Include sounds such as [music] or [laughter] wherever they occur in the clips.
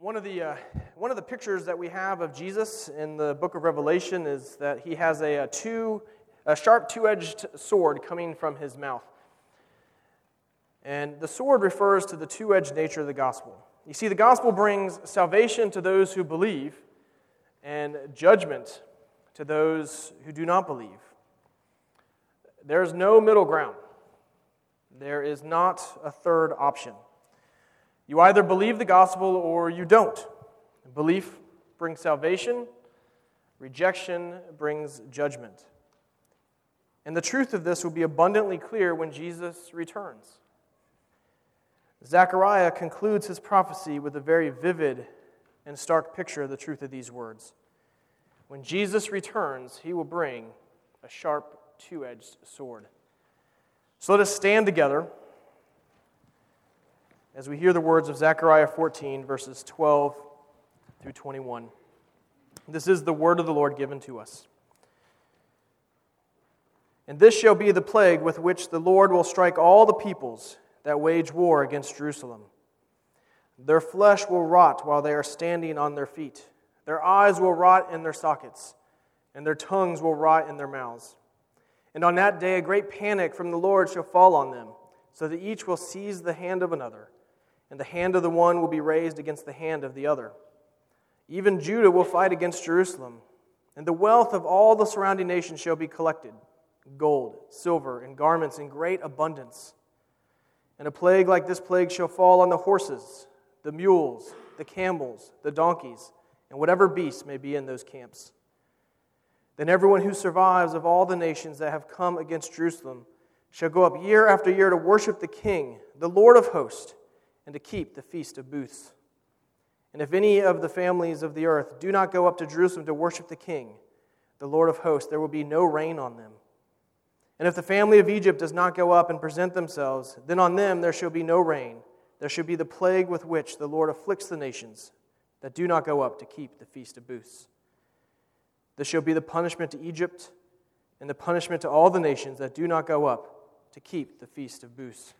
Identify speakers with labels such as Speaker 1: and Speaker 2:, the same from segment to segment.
Speaker 1: One of, the, uh, one of the pictures that we have of Jesus in the book of Revelation is that he has a, a two, a sharp two edged sword coming from his mouth. And the sword refers to the two edged nature of the gospel. You see, the gospel brings salvation to those who believe and judgment to those who do not believe. There's no middle ground, there is not a third option. You either believe the gospel or you don't. Belief brings salvation, rejection brings judgment. And the truth of this will be abundantly clear when Jesus returns. Zechariah concludes his prophecy with a very vivid and stark picture of the truth of these words. When Jesus returns, he will bring a sharp, two edged sword. So let us stand together as we hear the words of Zechariah 14, verses 12 through 21. This is the word of the Lord given to us. And this shall be the plague with which the Lord will strike all the peoples that wage war against Jerusalem. Their flesh will rot while they are standing on their feet, their eyes will rot in their sockets, and their tongues will rot in their mouths. And on that day, a great panic from the Lord shall fall on them, so that each will seize the hand of another and the hand of the one will be raised against the hand of the other. Even Judah will fight against Jerusalem, and the wealth of all the surrounding nations shall be collected gold, silver, and garments in great abundance. And a plague like this plague shall fall on the horses, the mules, the camels, the donkeys, and whatever beasts may be in those camps. Then everyone who survives of all the nations that have come against Jerusalem shall go up year after year to worship the King, the Lord of hosts and to keep the Feast of Booths. And if any of the families of the earth do not go up to Jerusalem to worship the King, the Lord of hosts, there will be no rain on them. And if the family of Egypt does not go up and present themselves, then on them there shall be no rain. There shall be the plague with which the Lord afflicts the nations that do not go up to keep the Feast of Booths. This shall be the punishment to Egypt and the punishment to all the nations that do not go up to keep the Feast of Booths.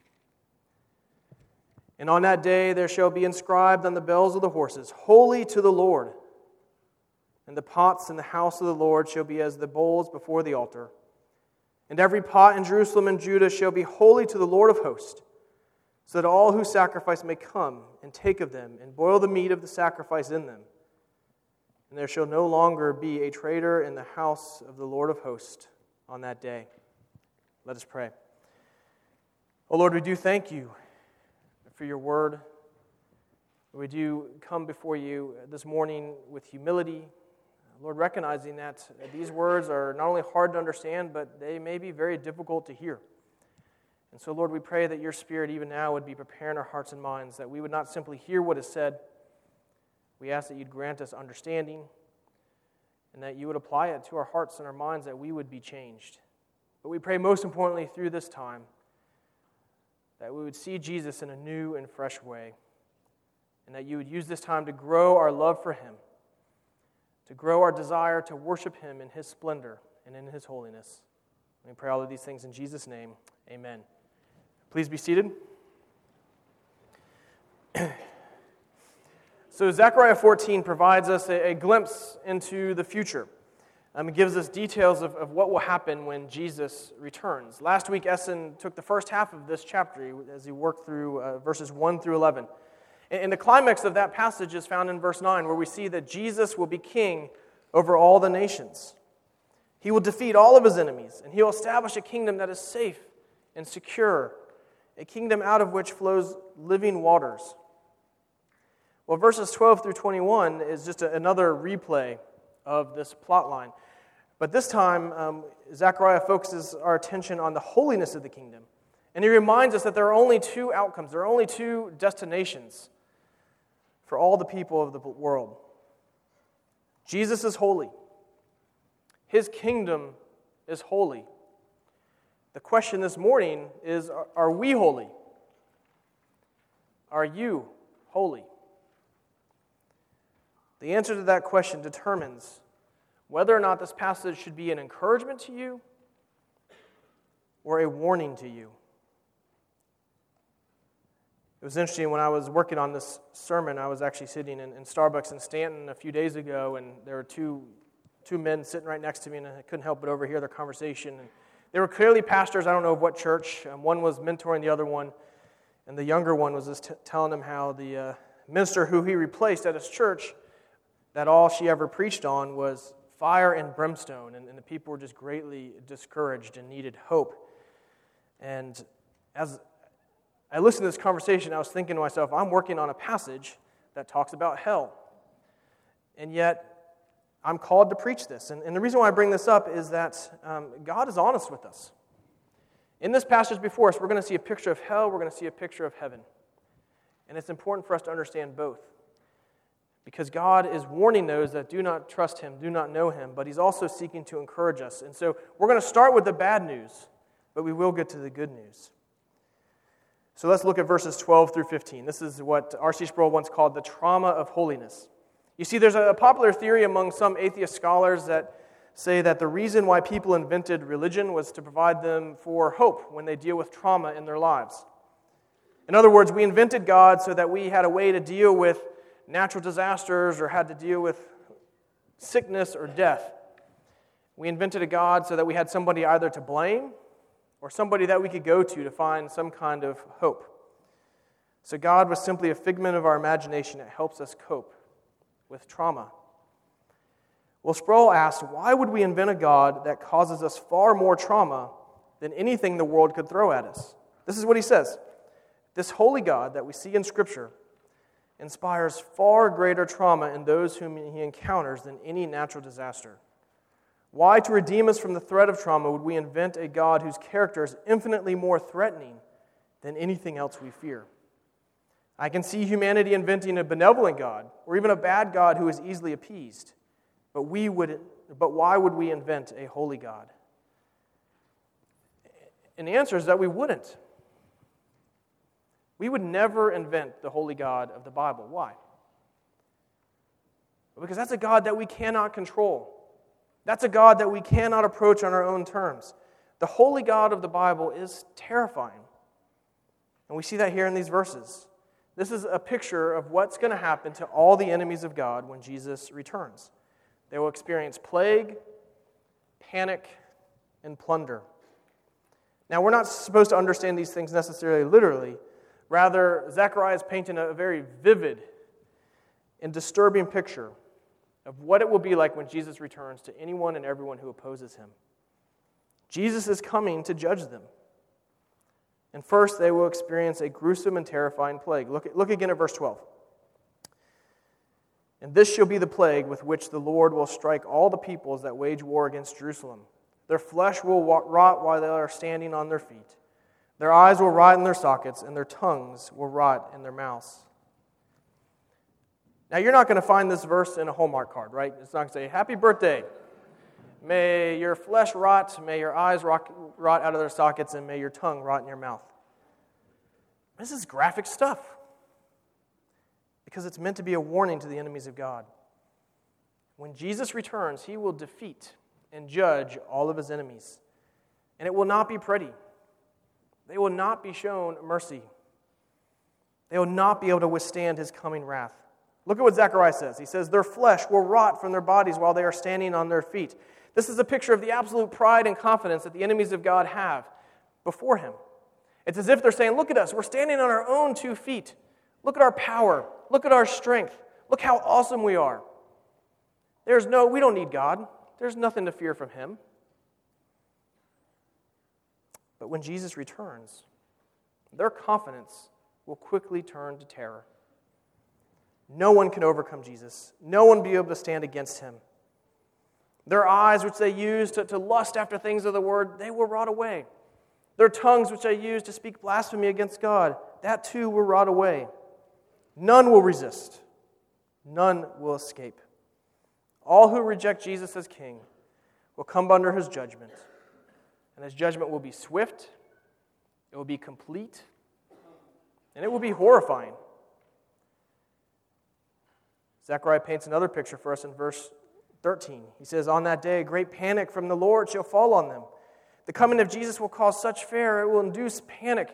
Speaker 1: And on that day there shall be inscribed on the bells of the horses, Holy to the Lord. And the pots in the house of the Lord shall be as the bowls before the altar. And every pot in Jerusalem and Judah shall be holy to the Lord of hosts, so that all who sacrifice may come and take of them, and boil the meat of the sacrifice in them. And there shall no longer be a traitor in the house of the Lord of hosts on that day. Let us pray. O Lord, we do thank you for your word. We do come before you this morning with humility, Lord, recognizing that these words are not only hard to understand, but they may be very difficult to hear. And so, Lord, we pray that your Spirit, even now, would be preparing our hearts and minds, that we would not simply hear what is said. We ask that you'd grant us understanding and that you would apply it to our hearts and our minds, that we would be changed. But we pray most importantly through this time that we would see Jesus in a new and fresh way, and that you would use this time to grow our love for him, to grow our desire to worship him in his splendor and in his holiness. We pray all of these things in Jesus' name. Amen. Please be seated. [clears throat] so, Zechariah 14 provides us a, a glimpse into the future. Um, it gives us details of, of what will happen when Jesus returns. Last week, Essen took the first half of this chapter as he worked through uh, verses 1 through 11. And, and the climax of that passage is found in verse 9, where we see that Jesus will be king over all the nations. He will defeat all of his enemies, and he will establish a kingdom that is safe and secure, a kingdom out of which flows living waters. Well, verses 12 through 21 is just a, another replay of this plot line. But this time, um, Zechariah focuses our attention on the holiness of the kingdom. And he reminds us that there are only two outcomes, there are only two destinations for all the people of the world. Jesus is holy, his kingdom is holy. The question this morning is Are we holy? Are you holy? The answer to that question determines whether or not this passage should be an encouragement to you or a warning to you. It was interesting when I was working on this sermon, I was actually sitting in, in Starbucks in Stanton a few days ago, and there were two, two men sitting right next to me, and I couldn't help but overhear their conversation. And they were clearly pastors, I don't know of what church. Um, one was mentoring the other one, and the younger one was just t- telling him how the uh, minister who he replaced at his church, that all she ever preached on was fire and brimstone, and, and the people were just greatly discouraged and needed hope. And as I listened to this conversation, I was thinking to myself, I'm working on a passage that talks about hell. And yet, I'm called to preach this. And, and the reason why I bring this up is that um, God is honest with us. In this passage before us, we're going to see a picture of hell, we're going to see a picture of heaven. And it's important for us to understand both. Because God is warning those that do not trust Him, do not know Him, but He's also seeking to encourage us. And so we're going to start with the bad news, but we will get to the good news. So let's look at verses 12 through 15. This is what R.C. Sproul once called the trauma of holiness. You see, there's a popular theory among some atheist scholars that say that the reason why people invented religion was to provide them for hope when they deal with trauma in their lives. In other words, we invented God so that we had a way to deal with natural disasters or had to deal with sickness or death. We invented a God so that we had somebody either to blame or somebody that we could go to to find some kind of hope. So God was simply a figment of our imagination that helps us cope with trauma. Well, Sproul asked, why would we invent a God that causes us far more trauma than anything the world could throw at us? This is what he says This holy God that we see in Scripture inspires far greater trauma in those whom he encounters than any natural disaster. Why, to redeem us from the threat of trauma, would we invent a God whose character is infinitely more threatening than anything else we fear? I can see humanity inventing a benevolent God or even a bad God who is easily appeased. But, we would, but why would we invent a holy God? And the answer is that we wouldn't. We would never invent the holy God of the Bible. Why? Because that's a God that we cannot control. That's a God that we cannot approach on our own terms. The holy God of the Bible is terrifying. And we see that here in these verses. This is a picture of what's going to happen to all the enemies of God when Jesus returns. They will experience plague, panic, and plunder. Now, we're not supposed to understand these things necessarily literally. Rather, Zechariah is painting a very vivid and disturbing picture of what it will be like when Jesus returns to anyone and everyone who opposes him. Jesus is coming to judge them. And first, they will experience a gruesome and terrifying plague. Look, look again at verse 12. And this shall be the plague with which the Lord will strike all the peoples that wage war against Jerusalem. Their flesh will rot while they are standing on their feet. Their eyes will rot in their sockets, and their tongues will rot in their mouths. Now, you're not going to find this verse in a Hallmark card, right? It's not going to say, Happy birthday. May your flesh rot, may your eyes rot, rot out of their sockets, and may your tongue rot in your mouth. This is graphic stuff because it's meant to be a warning to the enemies of God. When Jesus returns, he will defeat and judge all of his enemies. And it will not be pretty. They will not be shown mercy. They will not be able to withstand his coming wrath. Look at what Zechariah says. He says, Their flesh will rot from their bodies while they are standing on their feet. This is a picture of the absolute pride and confidence that the enemies of God have before him. It's as if they're saying, Look at us, we're standing on our own two feet. Look at our power. Look at our strength. Look how awesome we are. There's no, we don't need God. There's nothing to fear from him. But when Jesus returns, their confidence will quickly turn to terror. No one can overcome Jesus. No one will be able to stand against him. Their eyes, which they use to, to lust after things of the word, they will rot away. Their tongues, which they use to speak blasphemy against God, that too will rot away. None will resist. None will escape. All who reject Jesus as king will come under his judgment. And his judgment will be swift, it will be complete, and it will be horrifying. Zechariah paints another picture for us in verse 13. He says, On that day, a great panic from the Lord shall fall on them. The coming of Jesus will cause such fear, it will induce panic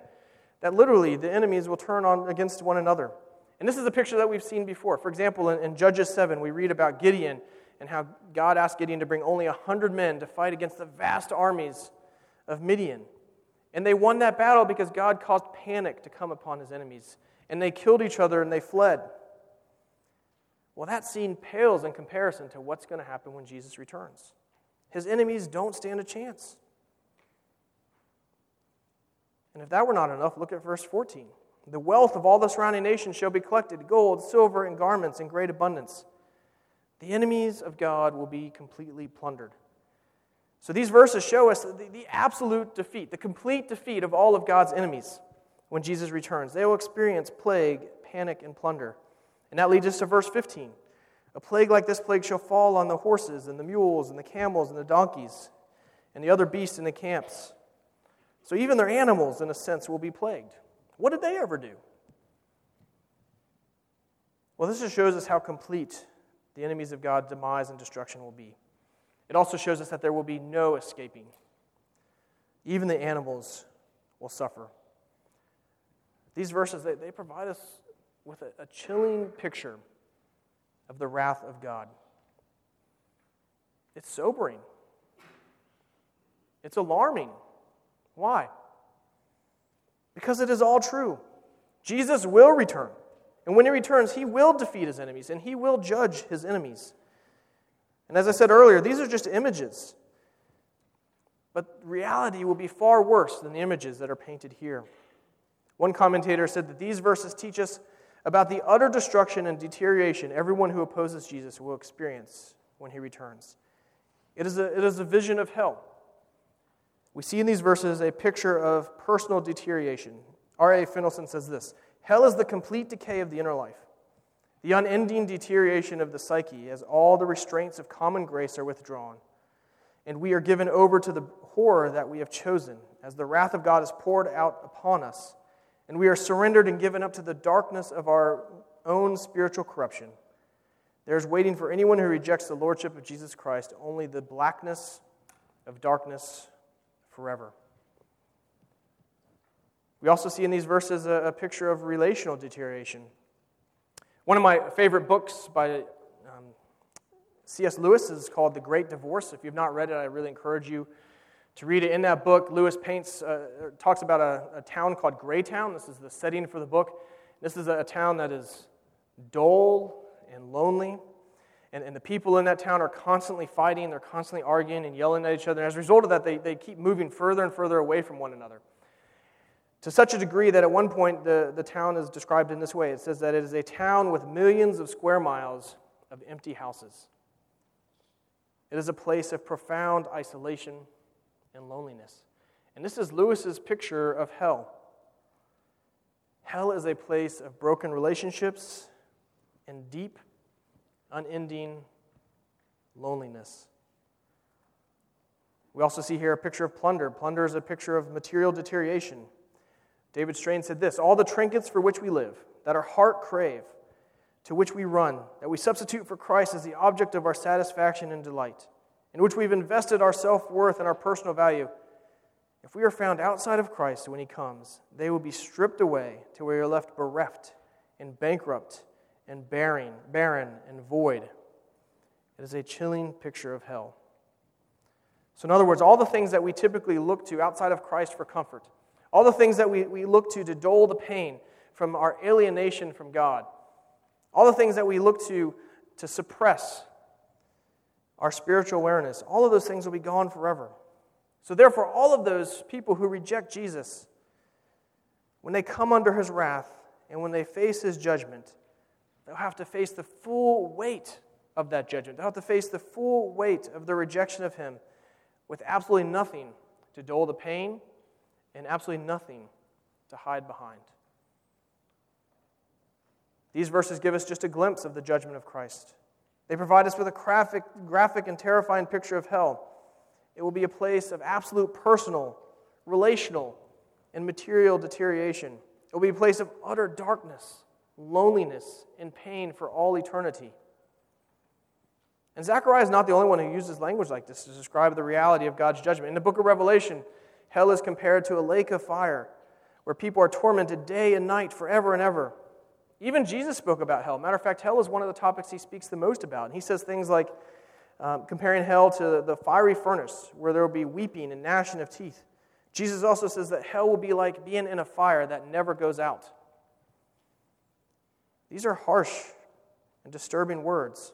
Speaker 1: that literally the enemies will turn on against one another. And this is a picture that we've seen before. For example, in, in Judges 7, we read about Gideon and how God asked Gideon to bring only 100 men to fight against the vast armies of Midian. And they won that battle because God caused panic to come upon his enemies. And they killed each other and they fled. Well, that scene pales in comparison to what's going to happen when Jesus returns. His enemies don't stand a chance. And if that were not enough, look at verse 14. The wealth of all the surrounding nations shall be collected gold, silver, and garments in great abundance. The enemies of God will be completely plundered. So these verses show us the, the, absolute defeat, the complete defeat of all of God's enemies when Jesus returns. They will experience plague, panic, and plunder. And that leads us to verse 15. A plague like this plague shall fall on the horses and the mules and the camels and the donkeys and the other beasts in the camps. So even their animals, in a sense, will be plagued. What did they ever do? Well, this just shows us how complete the enemies of God's demise and destruction will be. It also shows us that there will be no escaping. Even the animals will suffer. These verses, they, they provide us with a, a chilling picture of the wrath of God. It's sobering. It's alarming. Why? Because it is all true. Jesus will return. And when he returns, he will defeat his enemies and he will judge his enemies. And as I said earlier, these are just images. But reality will be far worse than the images that are painted here. One commentator said that these verses teach us about the utter destruction and deterioration everyone who opposes Jesus will experience when he returns. It is a, it is a vision of hell. We see in these verses a picture of personal deterioration. R.A. Finlayson says this Hell is the complete decay of the inner life, the unending deterioration of the psyche as all the restraints of common grace are withdrawn. And we are given over to the horror that we have chosen, as the wrath of God is poured out upon us and we are surrendered and given up to the darkness of our own spiritual corruption. There's waiting for anyone who rejects the lordship of Jesus Christ only the blackness of darkness forever. We also see in these verses a, a picture of relational deterioration. One of my favorite books by um, C.S. Lewis is called The Great Divorce. If you've not read it, I really encourage you to read it in that book, Lewis paints, uh, talks about a, a, town called Greytown. This is the setting for the book. This is a, a town that is dull and lonely. And, and the people in that town are constantly fighting, they're constantly arguing and yelling at each other. And as a result of that, they, they keep moving further and further away from one another. To such a degree that at one point the, the town is described in this way it says that it is a town with millions of square miles of empty houses. It is a place of profound isolation and loneliness. And this is Lewis's picture of hell. Hell is a place of broken relationships and deep, unending loneliness. We also see here a picture of plunder. Plunder is a picture of material deterioration. David Strain said this All the trinkets for which we live, that our heart crave, to which we run, that we substitute for Christ as the object of our satisfaction and delight in which we've invested our self worth and our personal value, if we are found outside of Christ when He comes, they will be stripped away to where you're left bereft and bankrupt and barren, barren and void. It is a chilling picture of hell. So, in other words, all the things that we typically look to outside of Christ for comfort, all the things that we, we look to to dull the pain from our alienation from God, all the things that we look to to suppress our spiritual awareness, all of those things will be gone forever. So, therefore, all of those people who reject Jesus, when they come under his wrath and when they face his judgment, they'll have to face the full weight of that judgment. They'll have to face the full weight of the rejection of him with absolutely nothing to dull the pain and absolutely nothing to hide behind. These verses give us just a glimpse of the judgment of Christ. They provide us with a graphic, graphic and terrifying picture of hell. It will be a place of absolute personal, relational, and material deterioration. It will be a place of utter darkness, loneliness, and pain for all eternity. And Zechariah is not the only one who uses language like this to describe the reality of God's judgment. In the book of Revelation, hell is compared to a lake of fire where people are tormented day and night forever and ever. Even Jesus spoke about hell. Matter of fact, hell is one of the topics he speaks the most about. And he says things like um, comparing hell to the fiery furnace, where there will be weeping and gnashing of teeth. Jesus also says that hell will be like being in a fire that never goes out. These are harsh and disturbing words,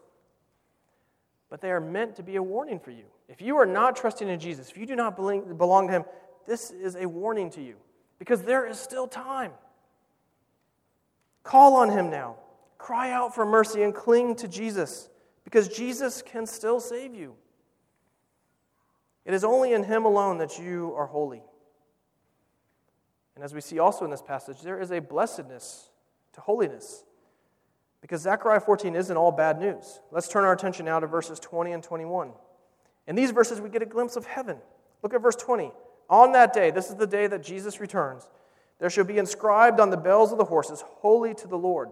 Speaker 1: but they are meant to be a warning for you. If you are not trusting in Jesus, if you do not belong to Him, this is a warning to you because there is still time. Call on Him now. Cry out for mercy and cling to Jesus because Jesus can still save you. It is only in Him alone that you are holy. And as we see also in this passage, there is a blessedness to holiness. Because Zechariah 14 isn't all bad news. Let's turn our attention now to verses 20 and 21. In these verses, we get a glimpse of heaven. Look at verse 20. On that day, this is the day that Jesus returns, there shall be inscribed on the bells of the horses, Holy to the Lord.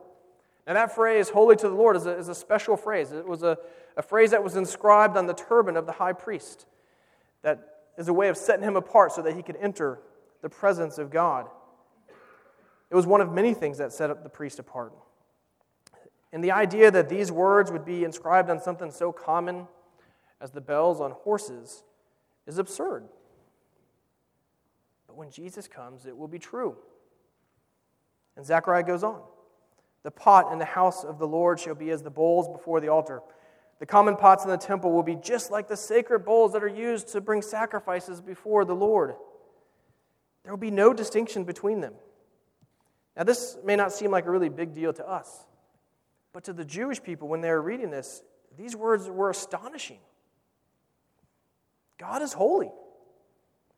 Speaker 1: Now, that phrase, holy to the Lord, is a, is a special phrase. It was a, a phrase that was inscribed on the turban of the high priest. That is a way of setting him apart so that he could enter the presence of God. It was one of many things that set up the priest apart. And the idea that these words would be inscribed on something so common as the bells on horses is absurd. But when Jesus comes, it will be true. And Zechariah goes on The pot in the house of the Lord shall be as the bowls before the altar. The common pots in the temple will be just like the sacred bowls that are used to bring sacrifices before the Lord. There will be no distinction between them. Now, this may not seem like a really big deal to us, but to the Jewish people, when they were reading this, these words were astonishing. God is holy,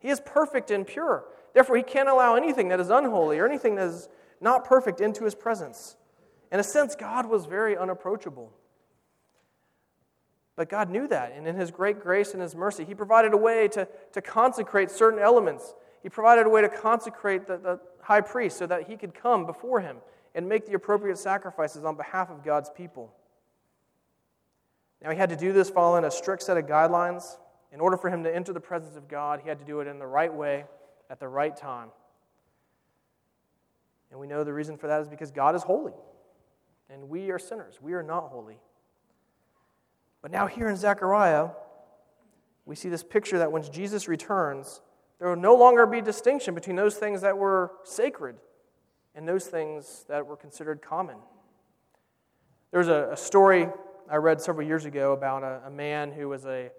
Speaker 1: He is perfect and pure. Therefore, He can't allow anything that is unholy or anything that is not perfect into His presence. In a sense, God was very unapproachable. But God knew that, and in His great grace and His mercy, He provided a way to, to consecrate certain elements. He provided a way to consecrate the, the high priest so that he could come before him and make the appropriate sacrifices on behalf of God's people. Now, he had to do this following a strict set of guidelines. In order for him to enter the presence of God, he had to do it in the right way at the right time. And we know the reason for that is because God is holy, and we are sinners. We are not holy. But now, here in Zechariah, we see this picture that when Jesus returns, there will no longer be distinction between those things that were sacred and those things that were considered common. There's a, a story I read several years ago about a, a, man who was a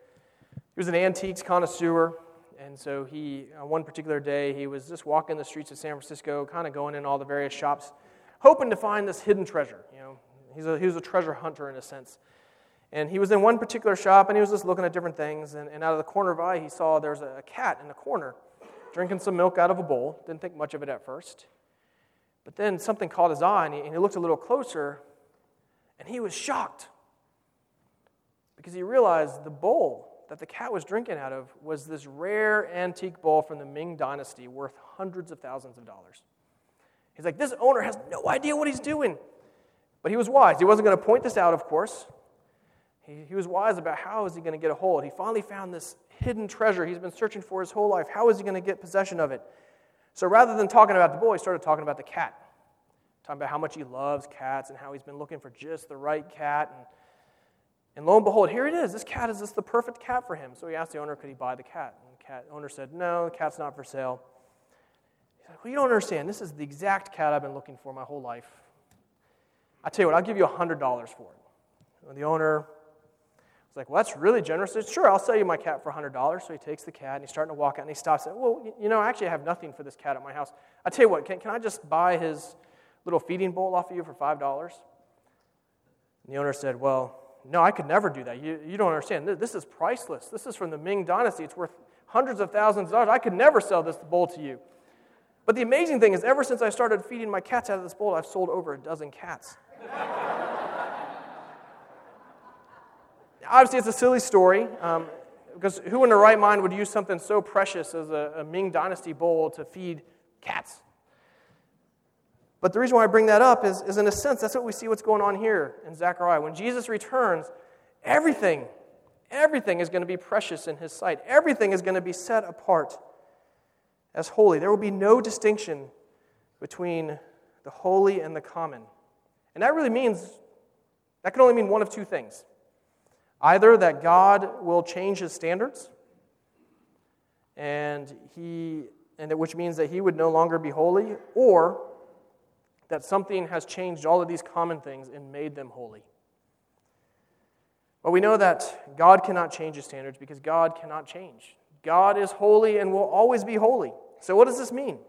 Speaker 1: he was an antiques connoisseur, and so he on one particular day he was just walking the streets of San Francisco, kind of going in all the various shops, hoping to find this hidden treasure. You know, he's a, he was a treasure hunter in a sense. And he was in one particular shop and he was just looking at different things. And, and out of the corner of eye, he saw there's a cat in the corner drinking some milk out of a bowl. Didn't think much of it at first. But then something caught his eye, and he, and he looked a little closer, and he was shocked because he realized the bowl that the cat was drinking out of was this rare antique bowl from the Ming Dynasty worth hundreds of thousands of dollars. He's like, this owner has no idea what he's doing. But he was wise. He wasn't going to point this out, of course. He, he was wise about how is he going to get a hold. He finally found this hidden treasure he's been searching for his whole life. How is he going to get possession of it? So rather than talking about the boy, he started talking about the cat. Talking about how much he loves cats and how he's been looking for just the right cat. And, and lo and behold, here it is. This cat is just the perfect cat for him. So he asked the owner, could he buy the cat? And the cat owner said, no, the cat's not for sale. He's like, well, you don't understand. This is the exact cat I've been looking for my whole life. I tell you what, I'll give you $100 for it. And the owner was like, well, that's really generous. Said, sure, I'll sell you my cat for $100. So he takes the cat and he's starting to walk out and he stops. And, well, you know, I actually have nothing for this cat at my house. I tell you what, can, can I just buy his little feeding bowl off of you for $5? And the owner said, well, no, I could never do that. You, you don't understand. This is priceless. This is from the Ming Dynasty. It's worth hundreds of thousands of dollars. I could never sell this bowl to you. But the amazing thing is, ever since I started feeding my cats out of this bowl, I've sold over a dozen cats. [laughs] obviously, it's a silly story um, because who in their right mind would use something so precious as a, a Ming Dynasty bowl to feed cats? But the reason why I bring that up is, is, in a sense, that's what we see what's going on here in Zechariah. When Jesus returns, everything, everything is going to be precious in his sight. Everything is going to be set apart as holy. There will be no distinction between the holy and the common. And that really means, that can only mean one of two things. Either that God will change his standards, and he, and which means that he would no longer be holy, or that something has changed all of these common things and made them holy. But we know that God cannot change his standards because God cannot change. God is holy and will always be holy. So, what does this mean?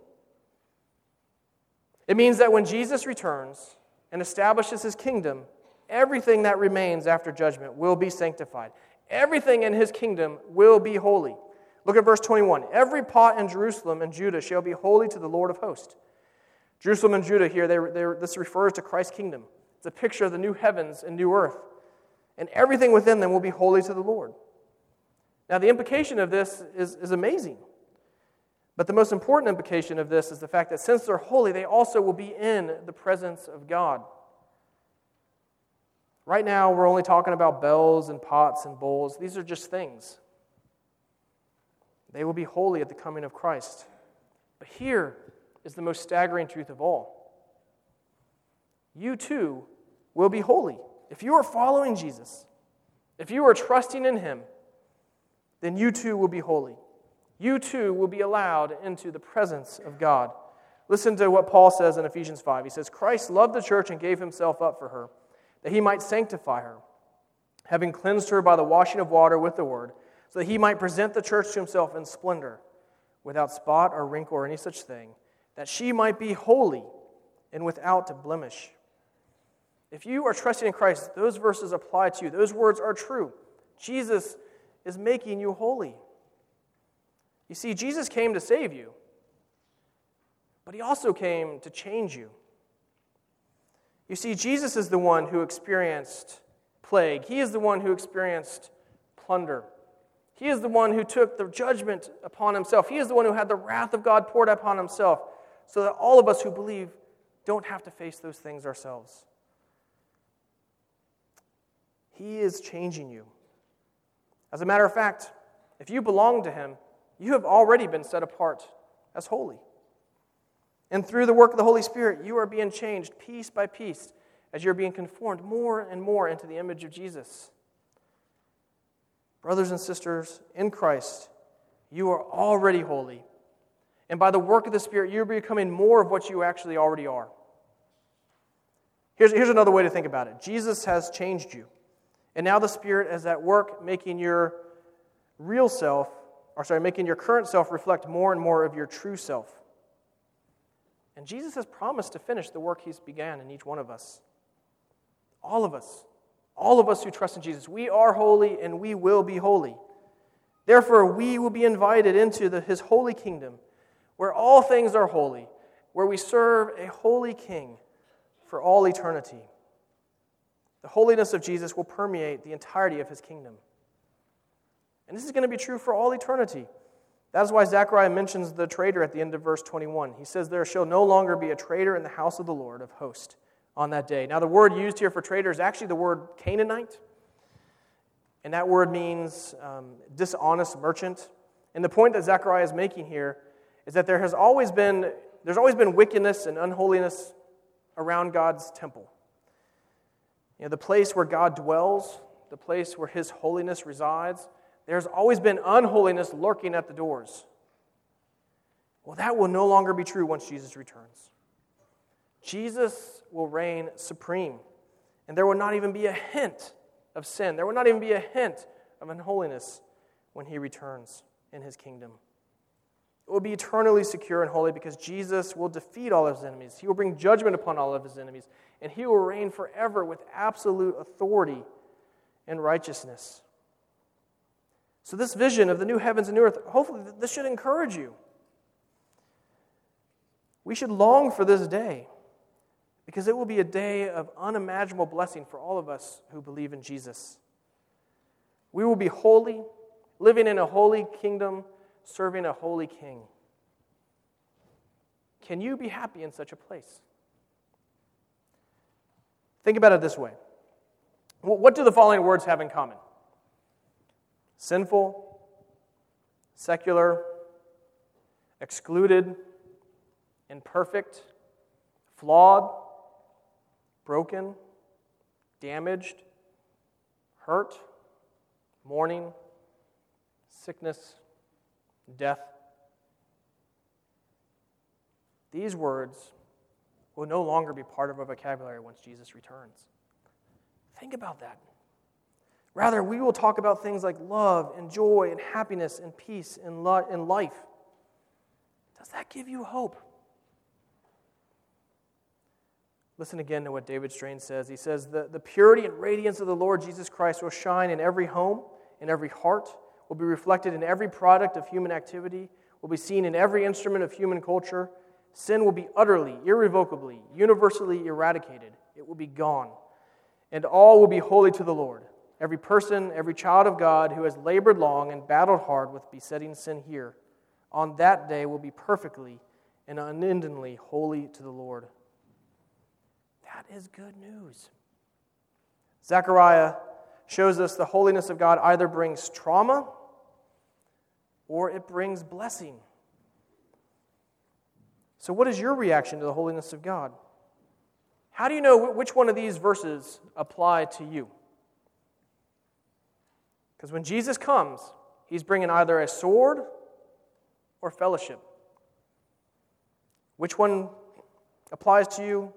Speaker 1: It means that when Jesus returns and establishes his kingdom, everything that remains after judgment will be sanctified. Everything in his kingdom will be holy. Look at verse 21. Every pot in Jerusalem and Judah shall be holy to the Lord of hosts. Jerusalem and Judah here, they, they, this refers to Christ's kingdom. It's a picture of the new heavens and new earth. And everything within them will be holy to the Lord. Now, the implication of this is, is amazing. But the most important implication of this is the fact that since they're holy, they also will be in the presence of God. Right now, we're only talking about bells and pots and bowls. These are just things. They will be holy at the coming of Christ. But here is the most staggering truth of all you too will be holy. If you are following Jesus, if you are trusting in Him, then you too will be holy. You too will be allowed into the presence of God. Listen to what Paul says in Ephesians 5. He says, Christ loved the church and gave himself up for her, that he might sanctify her, having cleansed her by the washing of water with the word, so that he might present the church to himself in splendor, without spot or wrinkle or any such thing, that she might be holy and without blemish. If you are trusting in Christ, those verses apply to you. Those words are true. Jesus is making you holy. You see, Jesus came to save you, but he also came to change you. You see, Jesus is the one who experienced plague, he is the one who experienced plunder. He is the one who took the judgment upon himself. He is the one who had the wrath of God poured upon himself, so that all of us who believe don't have to face those things ourselves. He is changing you. As a matter of fact, if you belong to Him, you have already been set apart as holy. And through the work of the Holy Spirit, you are being changed piece by piece as you're being conformed more and more into the image of Jesus. Brothers and sisters, in Christ, you are already holy. And by the work of the Spirit, you're becoming more of what you actually already are. Here's, here's another way to think about it Jesus has changed you. And now the Spirit is at work making your real self, or sorry, making your current self reflect more and more of your true self. And Jesus has promised to finish the work he's began in each one of us. All of us. All of us who trust in Jesus. We are holy and we will be holy. Therefore, we will be invited into the, his holy kingdom where all things are holy, where we serve a holy king for all eternity. The holiness of Jesus will permeate the entirety of his kingdom. And this is going to be true for all eternity. That is why Zechariah mentions the traitor at the end of verse 21. He says, There shall no longer be a traitor in the house of the Lord of hosts on that day. Now, the word used here for traitor is actually the word Canaanite. And that word means um, dishonest merchant. And the point that Zechariah is making here is that there has always been, there's always been wickedness and unholiness around God's temple. You know, the place where God dwells, the place where His holiness resides, there's always been unholiness lurking at the doors. Well, that will no longer be true once Jesus returns. Jesus will reign supreme, and there will not even be a hint of sin. There will not even be a hint of unholiness when He returns in His kingdom. It will be eternally secure and holy because Jesus will defeat all of his enemies. He will bring judgment upon all of his enemies, and he will reign forever with absolute authority and righteousness. So, this vision of the new heavens and new earth, hopefully, this should encourage you. We should long for this day because it will be a day of unimaginable blessing for all of us who believe in Jesus. We will be holy, living in a holy kingdom serving a holy king. Can you be happy in such a place? Think about it this way What do the following words have in common? Sinful, secular, excluded, imperfect, flawed, broken, damaged, hurt, mourning, sickness, death. These words will no longer be part of our vocabulary once Jesus returns. Think about that. Rather, we will talk about things like love and joy and happiness and peace and, lo- in life. Does that give you hope? Listen again to what David Strain says. He says, the, the purity and radiance of the Lord Jesus Christ will shine in every home, in every heart, will be reflected in every product of human activity, will be seen in every instrument of human culture. Sin will be utterly, irrevocably, universally eradicated. It will be gone. And all will be holy to the Lord. Every person, every child of God who has labored long and battled hard with besetting sin here, on that day will be perfectly and unendingly holy to the Lord. That is good news. Zechariah shows us the holiness of God either brings trauma or it brings blessing. So, what is your reaction to the holiness of God? How do you know which one of these verses apply to you? Because when Jesus comes, he's bringing either a sword or fellowship. Which one applies to you?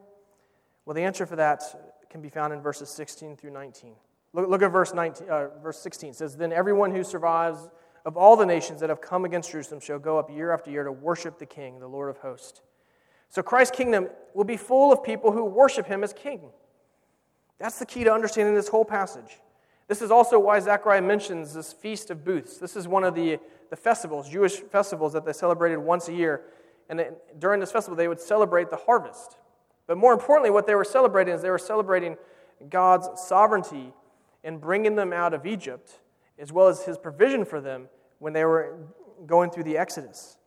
Speaker 1: Well, the answer for that can be found in verses 16 through 19. Look, look at verse, 19, uh, verse 16. It says, Then everyone who survives of all the nations that have come against Jerusalem shall go up year after year to worship the King, the Lord of hosts. So Christ's kingdom will be full of people who worship him as king. That's the key to understanding this whole passage. This is also why Zechariah mentions this Feast of Booths. This is one of the, the festivals, Jewish festivals that they celebrated once a year. And during this festival, they would celebrate the harvest. But more importantly, what they were celebrating is they were celebrating God's sovereignty in bringing them out of Egypt, as well as his provision for them when they were going through the Exodus.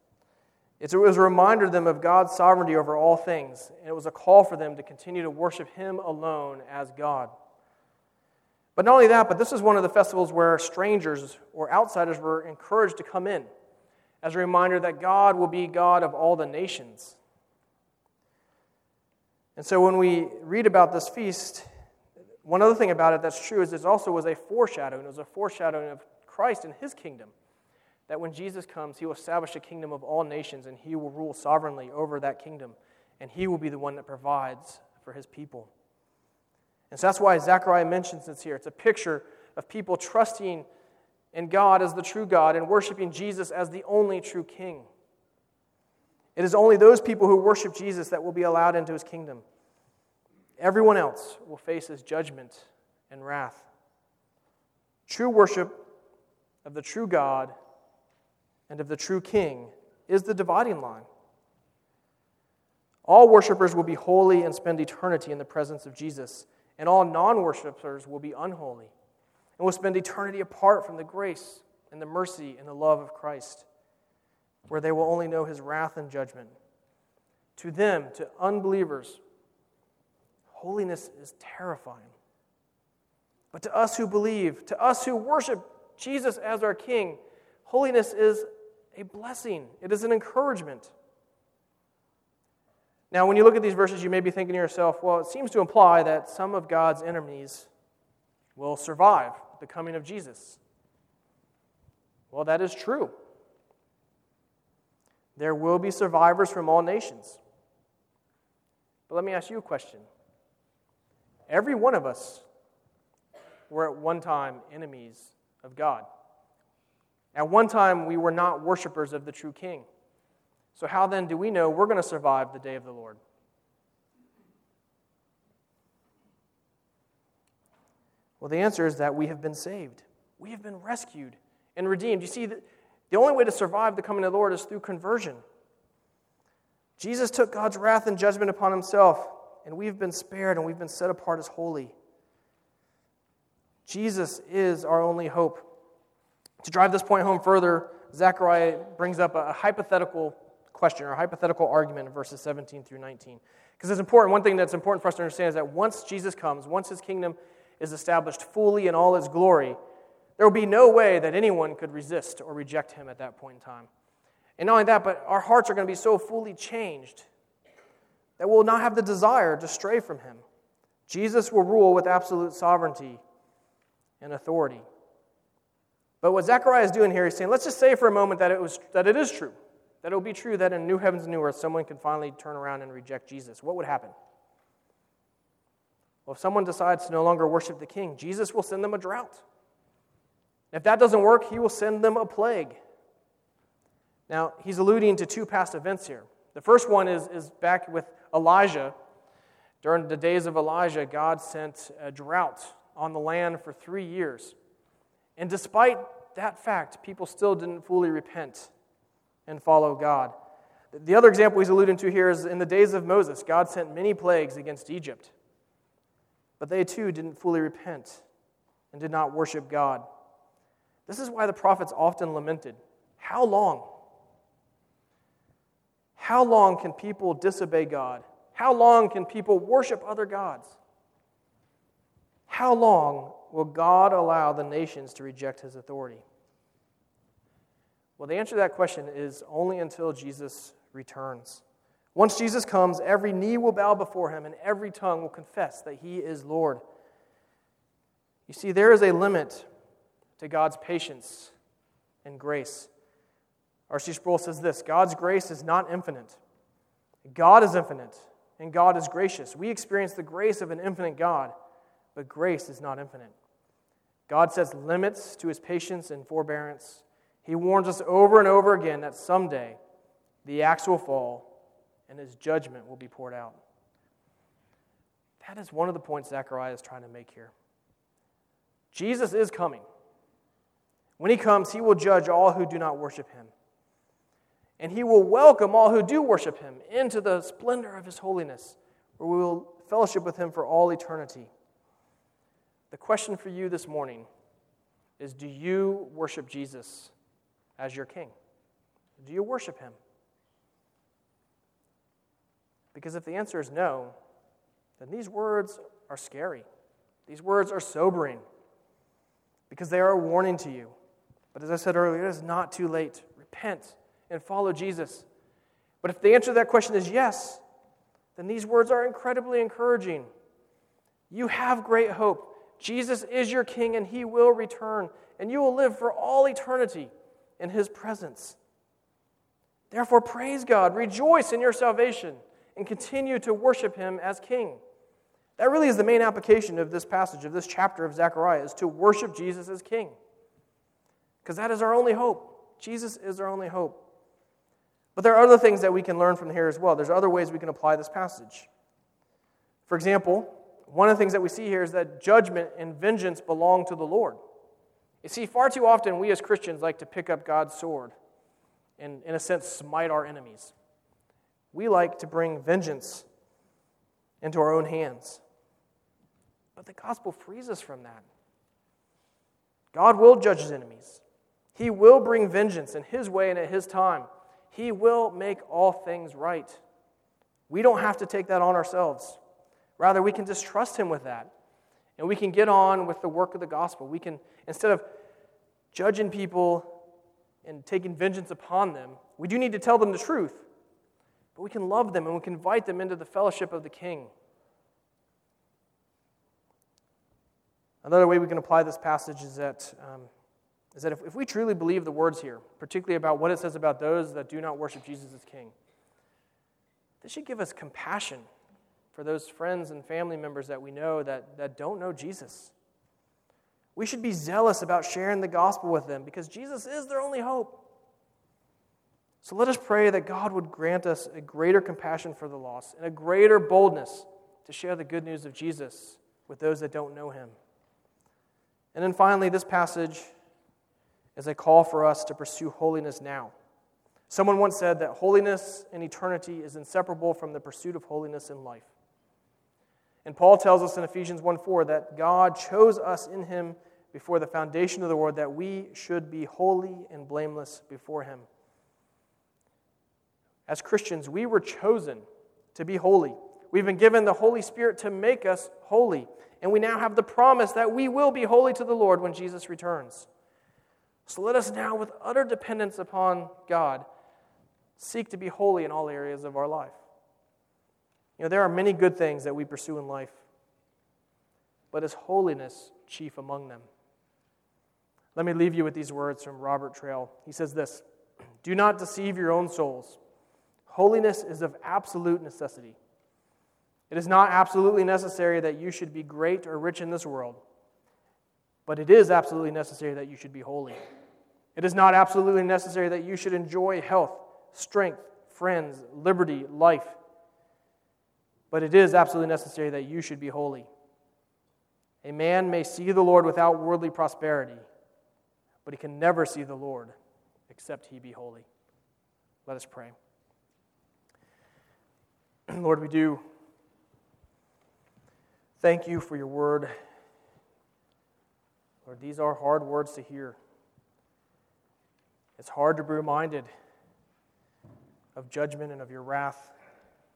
Speaker 1: It was a reminder to them of God's sovereignty over all things, and it was a call for them to continue to worship him alone as God. But not only that, but this is one of the festivals where strangers or outsiders were encouraged to come in as a reminder that God will be God of all the nations. And so when we read about this feast, one other thing about it that's true is it also was a foreshadowing. It was a foreshadowing of Christ and his kingdom. That when Jesus comes, he will establish a kingdom of all nations and he will rule sovereignly over that kingdom. And he will be the one that provides for his people. And so that's why Zechariah mentions this here. It's a picture of people trusting in God as the true God and worshiping Jesus as the only true king. It is only those people who worship Jesus that will be allowed into his kingdom. Everyone else will face his judgment and wrath. True worship of the true God and of the true king is the dividing line. All worshipers will be holy and spend eternity in the presence of Jesus, and all non worshipers will be unholy and will spend eternity apart from the grace and the mercy and the love of Christ, where they will only know his wrath and judgment. To them, to unbelievers, holiness is terrifying. But to us who believe, to us who worship Jesus as our King, holiness is a blessing, it is an encouragement. Now, when you look at these verses, you may be thinking to yourself, well, it seems to imply that some of God's enemies will survive the coming of Jesus. Well, that is true. There will be survivors from all nations. But let me ask you a question. Every one of us were at one time enemies of God. At one time, we were not worshipers of the true King. So, how then do we know we're going to survive the day of the Lord? Well, the answer is that we have been saved. We have been rescued and redeemed. You see, the only way to survive the coming of the Lord is through conversion. Jesus took God's wrath and judgment upon himself, and we've been spared and we've been set apart as holy. Jesus is our only hope. To drive this point home further, Zechariah brings up a hypothetical question or hypothetical argument in verses 17 through 19. Because it's important, one thing that's important for us to understand is that once Jesus comes, once his kingdom is established fully in all its glory, there will be no way that anyone could resist or reject him at that point in time. And not only that, but our hearts are going to be so fully changed that we will not have the desire to stray from him. Jesus will rule with absolute sovereignty and authority. But what Zechariah is doing here, he's saying, let's just say for a moment that it, was, that it is true, that it will be true that in new heavens and new earth, someone can finally turn around and reject Jesus. What would happen? Well, if someone decides to no longer worship the king, Jesus will send them a drought. If that doesn't work, he will send them a plague. Now, he's alluding to two past events here. The first one is, is back with Elijah. During the days of Elijah, God sent a drought on the land for three years. And despite that fact, people still didn't fully repent and follow God. The other example he's alluding to here is in the days of Moses, God sent many plagues against Egypt. But they too didn't fully repent and did not worship God. This is why the prophets often lamented How long? How long can people disobey God? How long can people worship other gods? How long will God allow the nations to reject his authority? Well, the answer to that question is only until Jesus returns. Once Jesus comes, every knee will bow before him and every tongue will confess that he is Lord. You see, there is a limit to God's patience and grace. R.C. Sproul says this God's grace is not infinite. God is infinite, and God is gracious. We experience the grace of an infinite God, but grace is not infinite. God sets limits to his patience and forbearance. He warns us over and over again that someday the axe will fall and his judgment will be poured out. That is one of the points Zechariah is trying to make here. Jesus is coming. When he comes, he will judge all who do not worship him. And he will welcome all who do worship him into the splendor of his holiness, where we will fellowship with him for all eternity. The question for you this morning is Do you worship Jesus as your king? Do you worship him? Because if the answer is no, then these words are scary. These words are sobering because they are a warning to you. But as I said earlier, it is not too late. Repent and follow Jesus. But if the answer to that question is yes, then these words are incredibly encouraging. You have great hope. Jesus is your King and he will return, and you will live for all eternity in his presence. Therefore, praise God, rejoice in your salvation, and continue to worship him as King. That really is the main application of this passage, of this chapter of Zechariah, is to worship Jesus as King. Because that is our only hope. Jesus is our only hope. But there are other things that we can learn from here as well. There's other ways we can apply this passage. For example, one of the things that we see here is that judgment and vengeance belong to the Lord. You see, far too often we as Christians like to pick up God's sword and, in a sense, smite our enemies. We like to bring vengeance into our own hands. But the gospel frees us from that. God will judge his enemies, He will bring vengeance in His way and at His time. He will make all things right. We don't have to take that on ourselves. Rather, we can just trust Him with that. And we can get on with the work of the gospel. We can, instead of judging people and taking vengeance upon them, we do need to tell them the truth. But we can love them and we can invite them into the fellowship of the King. Another way we can apply this passage is that, um, is that if, if we truly believe the words here, particularly about what it says about those that do not worship Jesus as King, this should give us compassion for those friends and family members that we know that, that don't know Jesus. We should be zealous about sharing the gospel with them because Jesus is their only hope. So let us pray that God would grant us a greater compassion for the lost and a greater boldness to share the good news of Jesus with those that don't know him. And then finally, this passage is a call for us to pursue holiness now. Someone once said that holiness in eternity is inseparable from the pursuit of holiness in life. And Paul tells us in Ephesians 1 4 that God chose us in him before the foundation of the world that we should be holy and blameless before him. As Christians, we were chosen to be holy. We've been given the Holy Spirit to make us holy. And we now have the promise that we will be holy to the Lord when Jesus returns. So let us now, with utter dependence upon God, seek to be holy in all areas of our life. You know, there are many good things that we pursue in life, but is holiness chief among them? Let me leave you with these words from Robert Traill. He says this [clears throat] Do not deceive your own souls. Holiness is of absolute necessity. It is not absolutely necessary that you should be great or rich in this world, but it is absolutely necessary that you should be holy. It is not absolutely necessary that you should enjoy health, strength, friends, liberty, life, but it is absolutely necessary that you should be holy. A man may see the Lord without worldly prosperity, but he can never see the Lord except he be holy. Let us pray. [clears throat] Lord, we do thank you for your word. Lord, these are hard words to hear. It's hard to be reminded of judgment and of your wrath.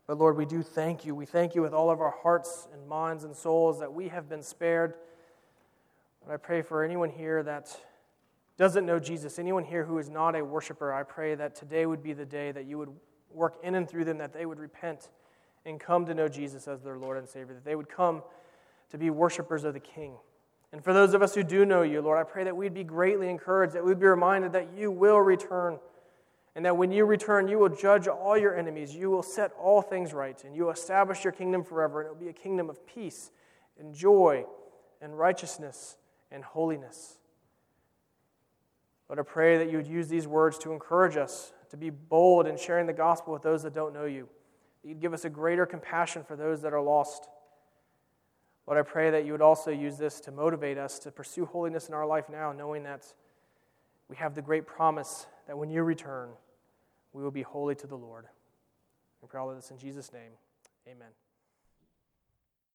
Speaker 1: But Lord, we do thank you. We thank you with all of our hearts and minds and souls that we have been spared. And I pray for anyone here that doesn't know Jesus, anyone here who is not a worshiper, I pray that today would be the day that you would work in and through them, that they would repent and come to know Jesus as their Lord and Savior, that they would come to be worshipers of the King. And for those of us who do know you, Lord, I pray that we'd be greatly encouraged, that we'd be reminded that you will return, and that when you return, you will judge all your enemies, you will set all things right, and you will establish your kingdom forever, and it will be a kingdom of peace and joy and righteousness and holiness. Lord, I pray that you would use these words to encourage us to be bold in sharing the gospel with those that don't know you. That you'd give us a greater compassion for those that are lost. Lord, I pray that you would also use this to motivate us to pursue holiness in our life now, knowing that we have the great promise that when you return, we will be holy to the Lord. We pray all of this in Jesus' name. Amen.